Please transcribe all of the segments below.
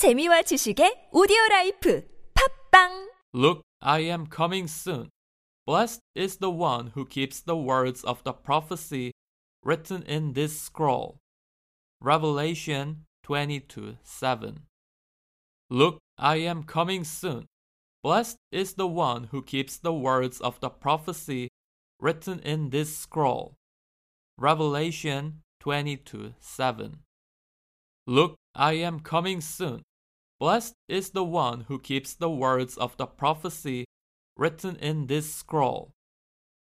재미와 지식의 오디오 라이프 팝빵 Look, I am coming soon. Blessed is the one who keeps the words of the prophecy written in this scroll. Revelation 22 7. Look, I am coming soon. Blessed is the one who keeps the words of the prophecy written in this scroll. Revelation 22 7. Look, I am coming soon. Blessed is the one who keeps the words of the prophecy written in this scroll.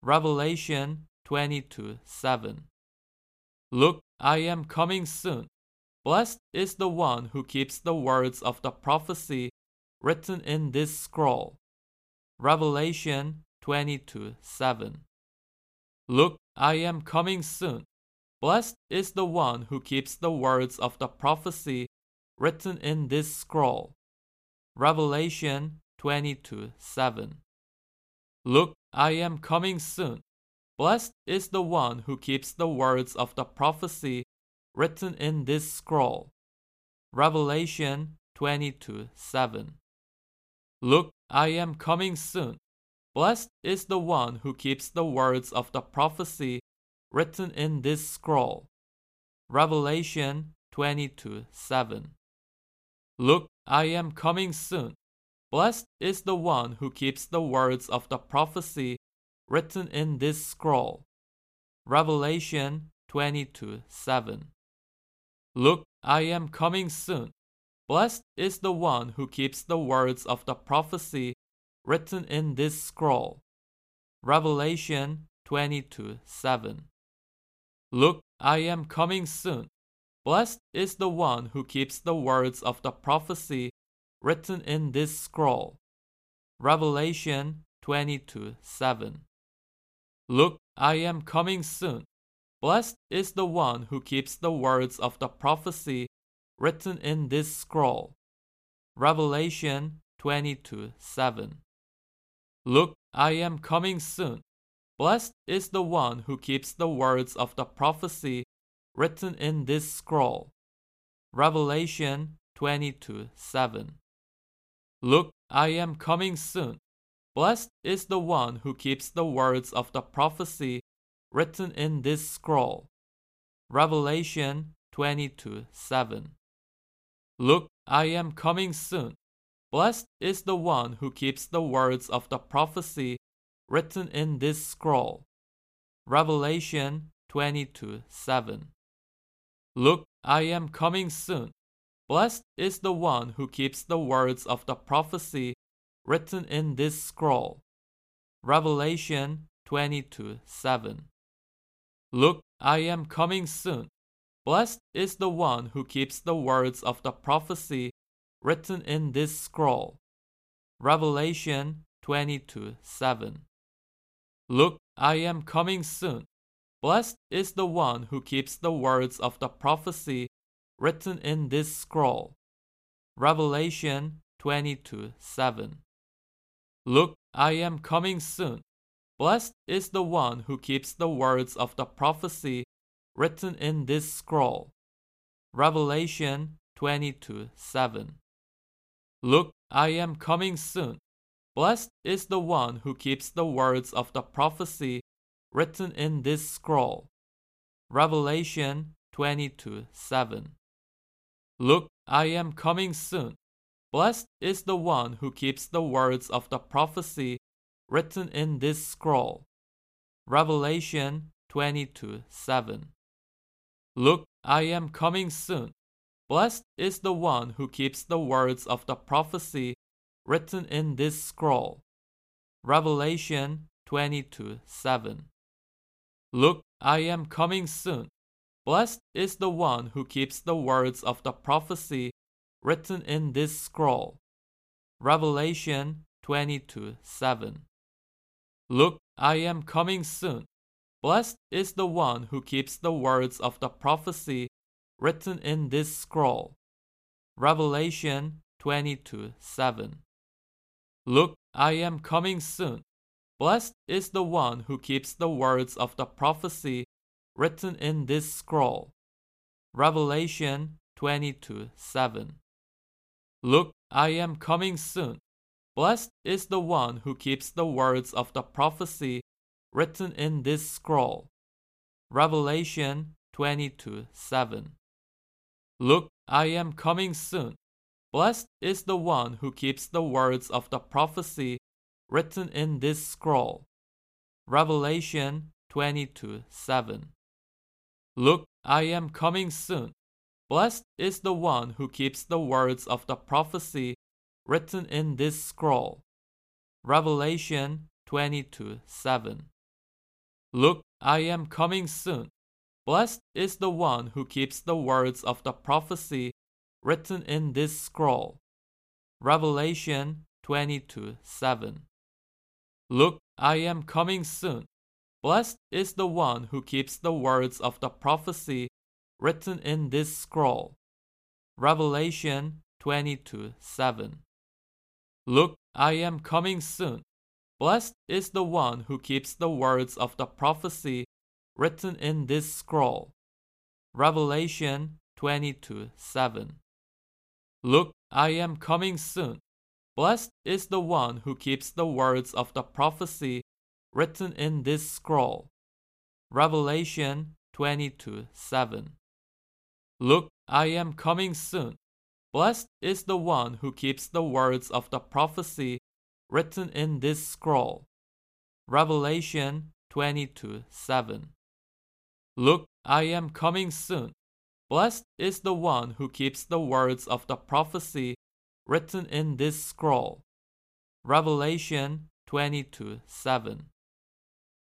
Revelation 22 7. Look, I am coming soon. Blessed is the one who keeps the words of the prophecy written in this scroll. Revelation 22 7. Look, I am coming soon. Blessed is the one who keeps the words of the prophecy written in this scroll. Revelation 22 7. Look, I am coming soon. Blessed is the one who keeps the words of the prophecy written in this scroll. Revelation 22 7. Look, I am coming soon. Blessed is the one who keeps the words of the prophecy written in this scroll. Revelation 22 7. Look, I am coming soon. Blessed is the one who keeps the words of the prophecy written in this scroll. Revelation 22 7. Look, I am coming soon. Blessed is the one who keeps the words of the prophecy written in this scroll. Revelation 22 7. Look, I am coming soon. Blessed is the one who keeps the words of the prophecy written in this scroll. Revelation 22 7. Look, I am coming soon. Blessed is the one who keeps the words of the prophecy written in this scroll. Revelation 22 7. Look, I am coming soon. Blessed is the one who keeps the words of the prophecy written in this scroll. Revelation 22 7. Look, I am coming soon. Blessed is the one who keeps the words of the prophecy written in this scroll. Revelation 22 7. Look, I am coming soon. Blessed is the one who keeps the words of the prophecy written in this scroll. Revelation 22 7. Look, I am coming soon. Blessed is the one who keeps the words of the prophecy written in this scroll. Revelation 22 7. Look, I am coming soon. Blessed is the one who keeps the words of the prophecy written in this scroll. Revelation 22 7. Look, I am coming soon. Blessed is the one who keeps the words of the prophecy written in this scroll. Revelation 22 7. Look, I am coming soon. Blessed is the one who keeps the words of the prophecy written in this scroll. Revelation 22 7. Look, I am coming soon. Blessed is the one who keeps the words of the prophecy written in this scroll. Revelation 22 7. Look, I am coming soon. Blessed is the one who keeps the words of the prophecy written in this scroll. Revelation 22 7. Look, I am coming soon. Blessed is the one who keeps the words of the prophecy written in this scroll. Revelation 22 7. Look, I am coming soon. Blessed is the one who keeps the words of the prophecy written in this scroll. Revelation 22 7. Look, I am coming soon. Blessed is the one who keeps the words of the prophecy written in this scroll. Revelation 22 7. Look, I am coming soon. Blessed is the one who keeps the words of the prophecy written in this scroll. Revelation 22 7. Look, I am coming soon. Blessed is the one who keeps the words of the prophecy written in this scroll. Revelation 22 7. Look, I am coming soon. Blessed is the one who keeps the words of the prophecy written in this scroll. Revelation 22 7. Look, I am coming soon. Blessed is the one who keeps the words of the prophecy written in this scroll. Revelation 22 7. Look, I am coming soon. Blessed is the one who keeps the words of the prophecy written in this scroll. Revelation 22 7. Look, I am coming soon. Blessed is the one who keeps the words of the prophecy written in this scroll. Revelation 22 7. Look, I am coming soon. Blessed is the one who keeps the words of the prophecy written in this scroll. Revelation 22 7. Look, I am coming soon. Blessed is the one who keeps the words of the prophecy written in this scroll. Revelation 22 7. Look, I am coming soon. Blessed is the one who keeps the words of the prophecy written in this scroll. Revelation 22 7. Look, I am coming soon. Blessed is the one who keeps the words of the prophecy written in this scroll. Revelation 22 7.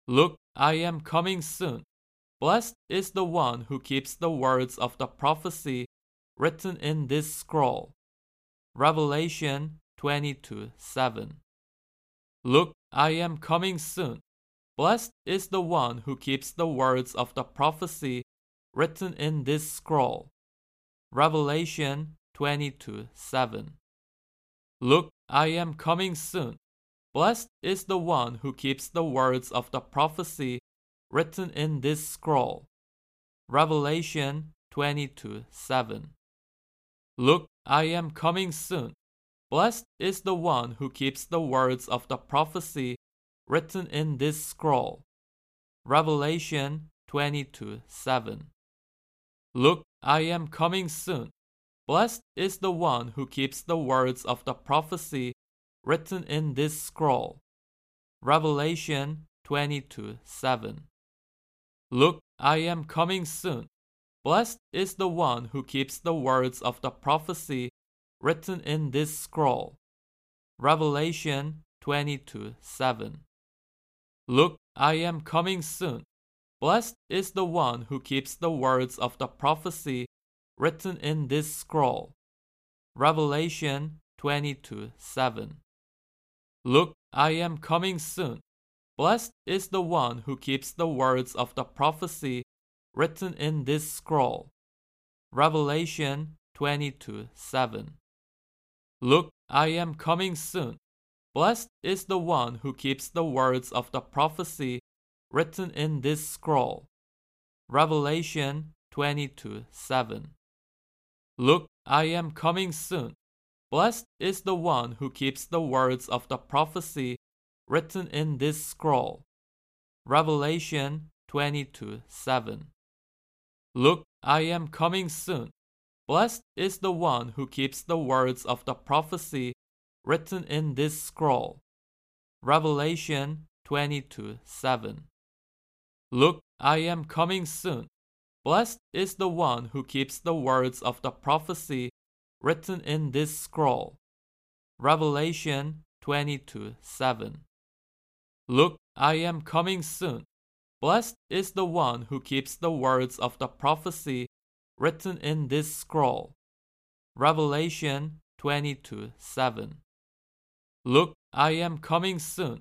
Look, I am coming soon. Blessed is the one who keeps the words of the prophecy written in this scroll. Revelation 22 7. Look, I am coming soon. Blessed is the one who keeps the words of the prophecy written in this scroll. Revelation 22 7. Look, I am coming soon. Blessed is the one who keeps the words of the prophecy written in this scroll. Revelation 22 7. Look, I am coming soon. Blessed is the one who keeps the words of the prophecy written in this scroll. Revelation 22 7. Look, I am coming soon. Blessed is the one who keeps the words of the prophecy written in this scroll. Revelation 22 7. Look, I am coming soon. Blessed is the one who keeps the words of the prophecy written in this scroll. Revelation 22 7. Look, I am coming soon. Blessed is the one who keeps the words of the prophecy written in this scroll. Revelation 22 7. Look, I am coming soon. Blessed is the one who keeps the words of the prophecy written in this scroll. Revelation 22 7. Look, I am coming soon. Blessed is the one who keeps the words of the prophecy written in this scroll. Revelation 22 7. Look, I am coming soon. Blessed is the one who keeps the words of the prophecy written in this scroll. Revelation 22 7. Look, I am coming soon. Blessed is the one who keeps the words of the prophecy written in this scroll. Revelation 22 7. Look, I am coming soon. Blessed is the one who keeps the words of the prophecy written in this scroll. Revelation 22 7. Look, I am coming soon. Blessed is the one who keeps the words of the prophecy written in this scroll. Revelation 22 7. Look, I am coming soon.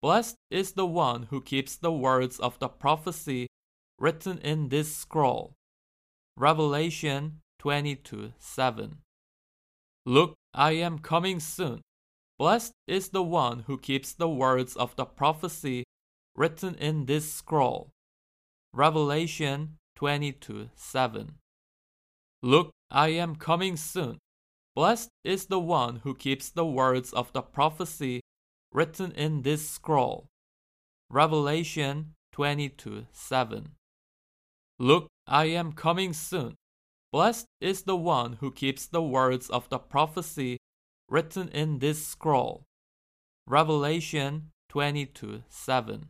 Blessed is the one who keeps the words of the prophecy written in this scroll. Revelation 22 7. Look, I am coming soon. Blessed is the one who keeps the words of the prophecy written in this scroll. Revelation 22 7. Look, I am coming soon. Blessed is the one who keeps the words of the prophecy written in this scroll. Revelation 22 7. Look, I am coming soon. Blessed is the one who keeps the words of the prophecy written in this scroll. Revelation 22 7.